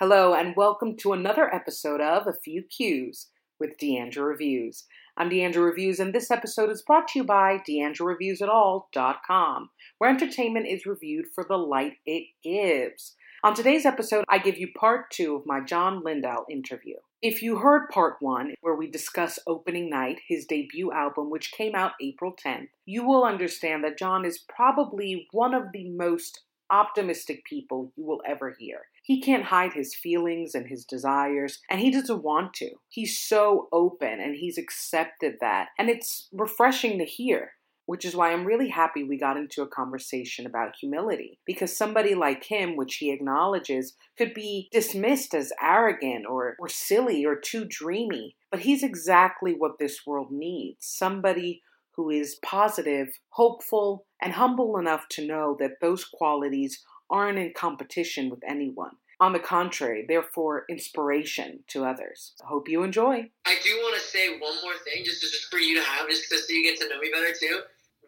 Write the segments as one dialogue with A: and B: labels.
A: Hello, and welcome to another episode of A Few Cues with Deandra Reviews. I'm Deandra Reviews, and this episode is brought to you by DeandraReviewsAtAll.com, where entertainment is reviewed for the light it gives. On today's episode, I give you part two of my John Lindell interview. If you heard part one, where we discuss Opening Night, his debut album, which came out April 10th, you will understand that John is probably one of the most optimistic people you will ever hear. He can't hide his feelings and his desires, and he doesn't want to. He's so open and he's accepted that, and it's refreshing to hear. Which is why I'm really happy we got into a conversation about humility. Because somebody like him, which he acknowledges, could be dismissed as arrogant or, or silly or too dreamy. But he's exactly what this world needs somebody who is positive, hopeful, and humble enough to know that those qualities aren't in competition with anyone. On the contrary, therefore, inspiration to others. I hope you enjoy.
B: I do want to say one more thing, just, just for you to have, just so you get to know me better too.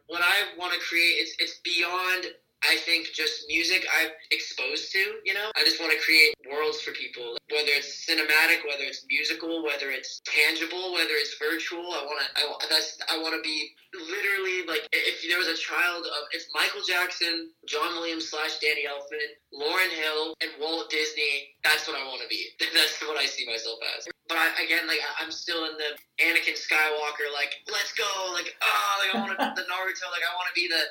B: What I want to create, is it's beyond I think just music I'm exposed to, you know? I just want to create worlds for people, whether it's cinematic, whether it's musical, whether it's tangible, whether it's virtual. I want to, I, that's, I want to be literally like, if there was a child of, if Michael Jackson, John Williams slash Danny Elfman, Lauryn Hill, and Walt Disney, that's what I want to be. that's what I see myself as. But I, again, like I'm still in the Anakin Skywalker, like let's go, like oh, like I want to the Naruto, like I want to be the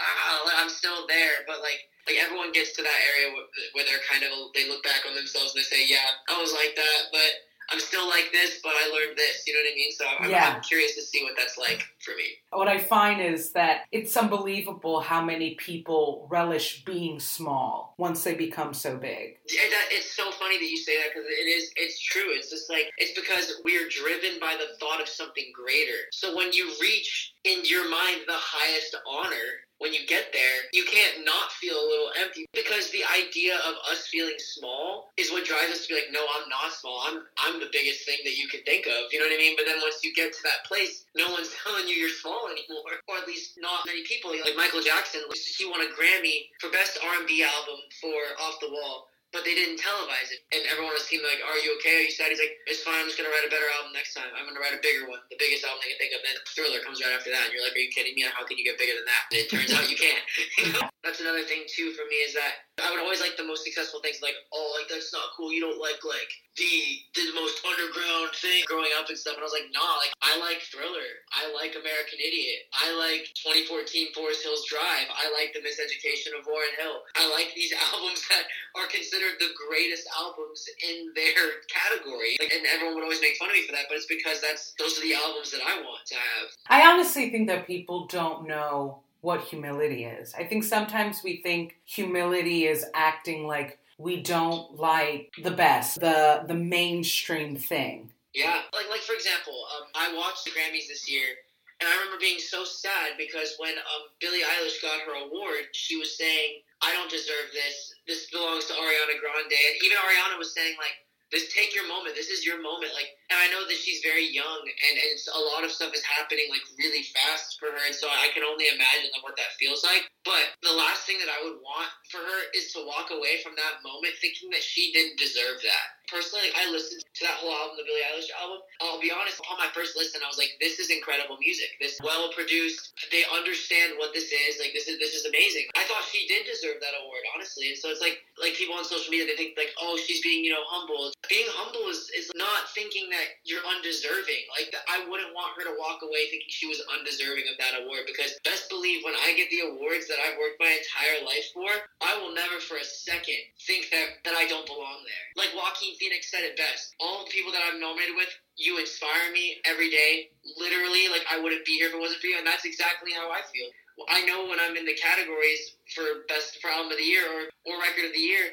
B: ah, I'm still there, but like like everyone gets to that area where, where they're kind of they look back on themselves and they say, yeah, I was like that, but I'm still like this, but I learned this. You know what I mean? So I'm, yeah. I'm, curious to see what that's like for me.
A: What I find is that it's unbelievable how many people relish being small once they become so big.
B: Yeah, that, it's so funny that you say that because it is. It's true. It's just like it's because we're driven by the thought of something greater. So when you reach in your mind the highest honor when you get there, you can't not feel a little empty because the idea of us feeling small is what drives us to be like, no, I'm not small. I'm I'm the biggest thing that you can think of. You know what I mean? But then once you get to that place, no one's telling you you're small anymore, or at least not many people. Like Michael Jackson, he won a Grammy for best R&B album for Off the Wall but they didn't televise it. And everyone was teaming like, "Are you okay? Are you sad?" He's like, "It's fine. I'm just gonna write a better album next time. I'm gonna write a bigger one, the biggest album I can think of." Then Thriller comes right after that, and you're like, "Are you kidding me? How can you get bigger than that?" And it turns out you can't. that's another thing too for me is that I would always like the most successful things, like, "Oh, like that's not cool. You don't like like the the most underground thing growing up and stuff." And I was like, "Nah, like I like Thriller. I like American Idiot. I like 2014 Forest Hills Drive. I like The Miseducation of Lauryn Hill. I like these albums that are considered." considered the greatest albums in their category. Like, and everyone would always make fun of me for that, but it's because that's those are the albums that I want to have.
A: I honestly think that people don't know what humility is. I think sometimes we think humility is acting like we don't like the best, the the mainstream thing.
B: Yeah, like like for example, um, I watched the Grammys this year, and I remember being so sad because when um, Billie Eilish got her award, she was saying, "I don't deserve this this belongs to Ariana Grande. And even Ariana was saying like, just take your moment. This is your moment. Like, and I know that she's very young, and, and a lot of stuff is happening like really fast for her, and so I can only imagine like, what that feels like. But the last thing that I would want for her is to walk away from that moment thinking that she didn't deserve that. Personally, like, I listened to that whole album, the Billie Eilish album. I'll be honest, on my first listen, I was like, "This is incredible music. This well produced. They understand what this is. Like, this is this is amazing." I thought she did deserve that award, honestly. And so it's like, like people on social media, they think like, "Oh, she's being you know humble." Being humble is is not thinking that you're undeserving. Like, I wouldn't want her to walk away thinking she was undeserving of that award because best believe when I get the awards that I've worked my entire life for, I will never for a second think that that I don't belong there. Like Joaquin Phoenix said it best. All the people that I'm nominated with, you inspire me every day. Literally, like I wouldn't be here if it wasn't for you, and that's exactly how I feel. I know when I'm in the categories for best for album of the year or, or record of the year,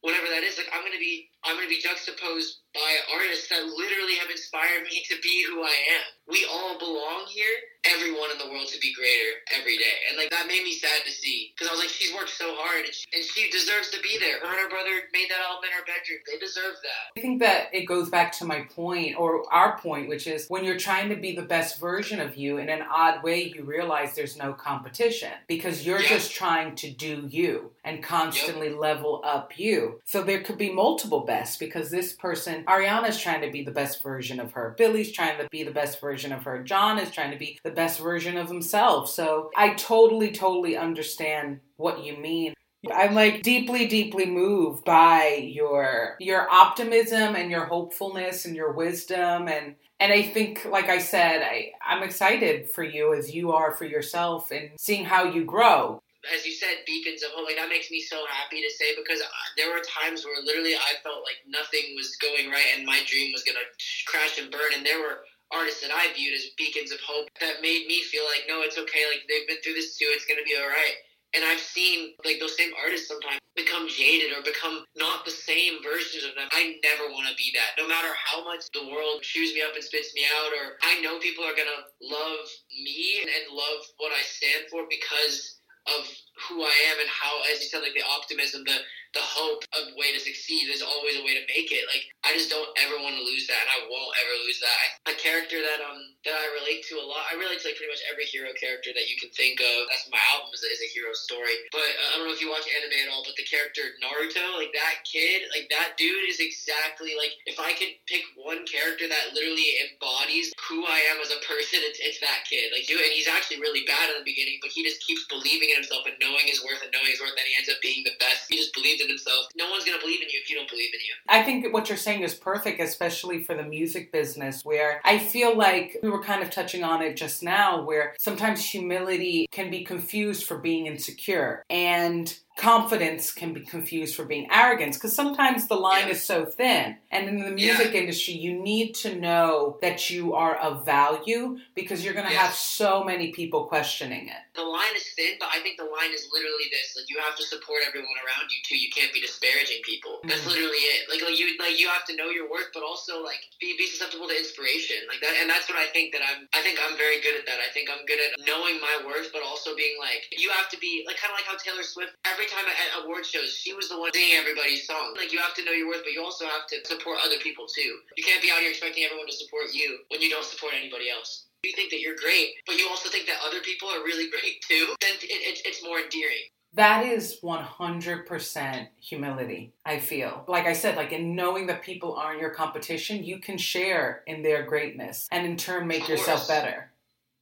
B: whatever that is, like I'm gonna be I'm gonna be juxtaposed by artists that literally have inspired me to be who I am. we all belong here. Everyone in the world to be greater every day, and like that made me sad to see because I was like, she's worked so hard and she, and she deserves to be there. Her and her brother made that album in her bedroom. They deserve that.
A: I think that it goes back to my point or our point, which is when you're trying to be the best version of you, in an odd way, you realize there's no competition because you're
B: Yeah.
A: just trying to do you and constantly level up you. So there could be multiple bests because this person, Ariana's trying to be the best version of her, Billie's trying to be the best version of her, John is trying to be the best version of himself. So I totally, totally understand what you mean. I'm like deeply, deeply moved by your your optimism and your hopefulness and your wisdom and and I think, like I said, I, I'm excited for you as you are for yourself and seeing how you grow.
B: As you said, beacons of hope. Like that makes me so happy to say because uh, there were times where literally I felt like nothing was going right and my dream was gonna crash and burn. And there were artists that I viewed as beacons of hope that made me feel like, no, it's okay. Like they've been through this too. It's gonna be all right. And I've seen like those same artists sometimes become jaded or become not the same versions of them. I never want to be that. No matter how much the world chews me up and spits me out, or I know people are gonna love me and love what I stand for because of who I am and how, as you said, like the optimism, the the hope of way to succeed. There's always a way to make it. Like I just don't ever want to lose that, and I won't ever lose that. I, a character that um that I relate to a lot. I relate to like pretty much every hero character that you can think of. That's my album is a, is a hero story. But uh, I don't know if you watch anime at all, but the character Naruto, like that kid, like that dude is exactly like if I could pick one character that literally embodies who I am as a person, it's, it's that kid. Like dude, and he's actually really bad in the beginning, but he just keeps believing in himself and knowing his worth and knowing his worth, and he ends up being the best. He just believes in himself. No one's gonna believe in you if you don't believe in you.
A: I think what you're saying is perfect, especially for the music business, where I feel like we were kind of touching on it just now, where sometimes humility can be confused for being insecure and confidence can be confused for being arrogance because sometimes the line
B: Yeah.
A: is so thin. And in the music industry, you need to know that you are of value because you're going to have so many people questioning it.
B: the line is thin, but I think the line is literally this: like you have to support everyone around you too. You can't be disparaging people. That's
A: Mhm.
B: literally it. Like, like you, like you have to know your worth, but also like be, be susceptible to inspiration. Like that, and that's what I think that I'm. I think I'm very good at that. I think I'm good at knowing my worth, but also being like, you have to be like kind of like how Taylor Swift. Every time at award shows, she was the one singing everybody's song. Like you have to know your worth, but you also have to support other people too. You can't be out here expecting everyone to support you when you don't support anybody else you think that you're great, but you also think that other people are really great too, then it, it, it's more endearing.
A: That is 100% humility, I feel. Like I said, like in knowing that people aren't your competition, you can share in their greatness and in turn make yourself better.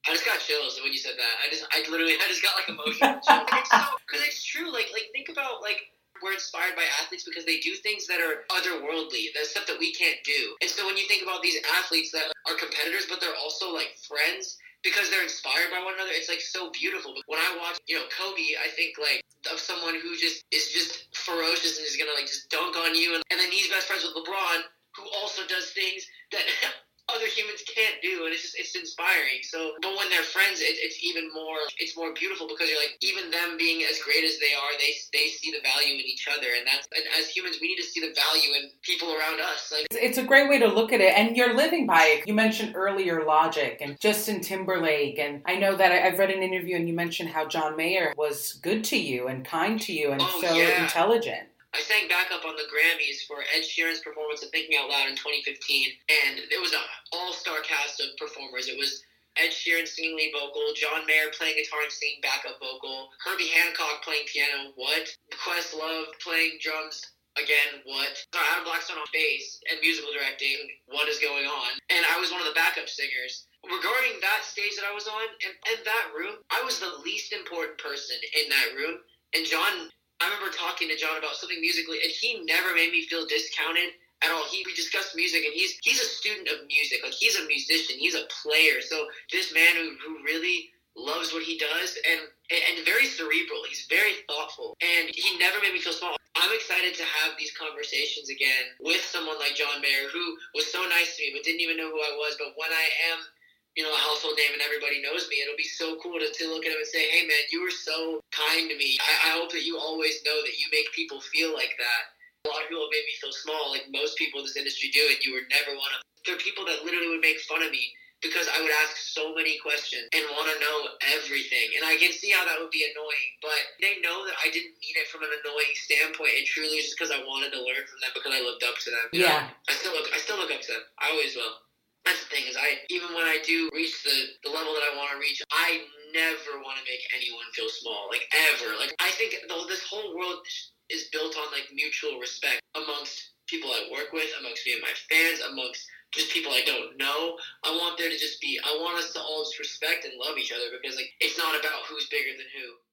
B: I just got chills when you said that. I just, I literally, I just got like emotional chills. It's so, because it's true. Like, like think about like we're inspired by athletes because they do things that are otherworldly. That's stuff that we can't do. And so when you think about these athletes that are competitors, but they're also like friends. Because they're inspired by one another, it's like so beautiful. But when I watch, you know, Kobe, I think like of someone who just is just ferocious and is gonna like just dunk on you, and, and then he's best friends with LeBron, who also does things that other humans can't do, and it's just it's inspiring. So, but when they're friends, it, it's even more it's more beautiful because you're like even them being as great as they are, they they see the value in each other, and that's and as humans we need to see the value in people around us. Like
A: It's- a great way to look at it, and you're living by it. You mentioned earlier Logic and Justin Timberlake, and I know that I've read an interview and you mentioned how John Mayer was good to you and kind to you and
B: Oh,
A: so
B: yeah.
A: intelligent.
B: I sang backup on the Grammys for Ed Sheeran's performance of Thinking Out Loud in 2015, and it was an all-star cast of performers. It was Ed Sheeran singing lead vocal, John Mayer playing guitar and singing backup vocal, Herbie Hancock playing piano, what? Questlove playing drums, again, what? Adam Blackstone on bass and musical directing, what is going on? And I was one of the backup singers. Regarding that stage that I was on, and, and that room, I was the least important person in that room. And John I remember talking to John about something musically, and he never made me feel discounted at all. He we discussed music, and he's he's a student of music. Like he's a musician, he's a player. So this man who, who really loves what he does, and and very cerebral. He's very thoughtful, and he never made me feel small. I'm excited to have these conversations again with someone like John Mayer, who was so nice to me, but didn't even know who I was. But when I am you know, a household name and everybody knows me. It'll be so cool to, to look at him and say, hey, man, you were so kind to me. I, I hope that you always know that you make people feel like that. A lot of people have made me feel small, like most people in this industry do, and you were never one of them. There are people that literally would make fun of me because I would ask so many questions and want to know everything. And I can see how that would be annoying, but they know that I didn't mean it from an annoying standpoint. It truly is just because I wanted to learn from them because I looked up to them.
A: Yeah.
B: know? I still look. I still look up to them. I always will. That's the thing is, I even when I do reach the the level that I want to reach, I never want to make anyone feel small, like ever. Like I think the, this whole world is built on like mutual respect amongst people I work with, amongst me and my fans, amongst just people I don't know. I want there to just be. I want us to all just respect and love each other because like it's not about who's bigger than who.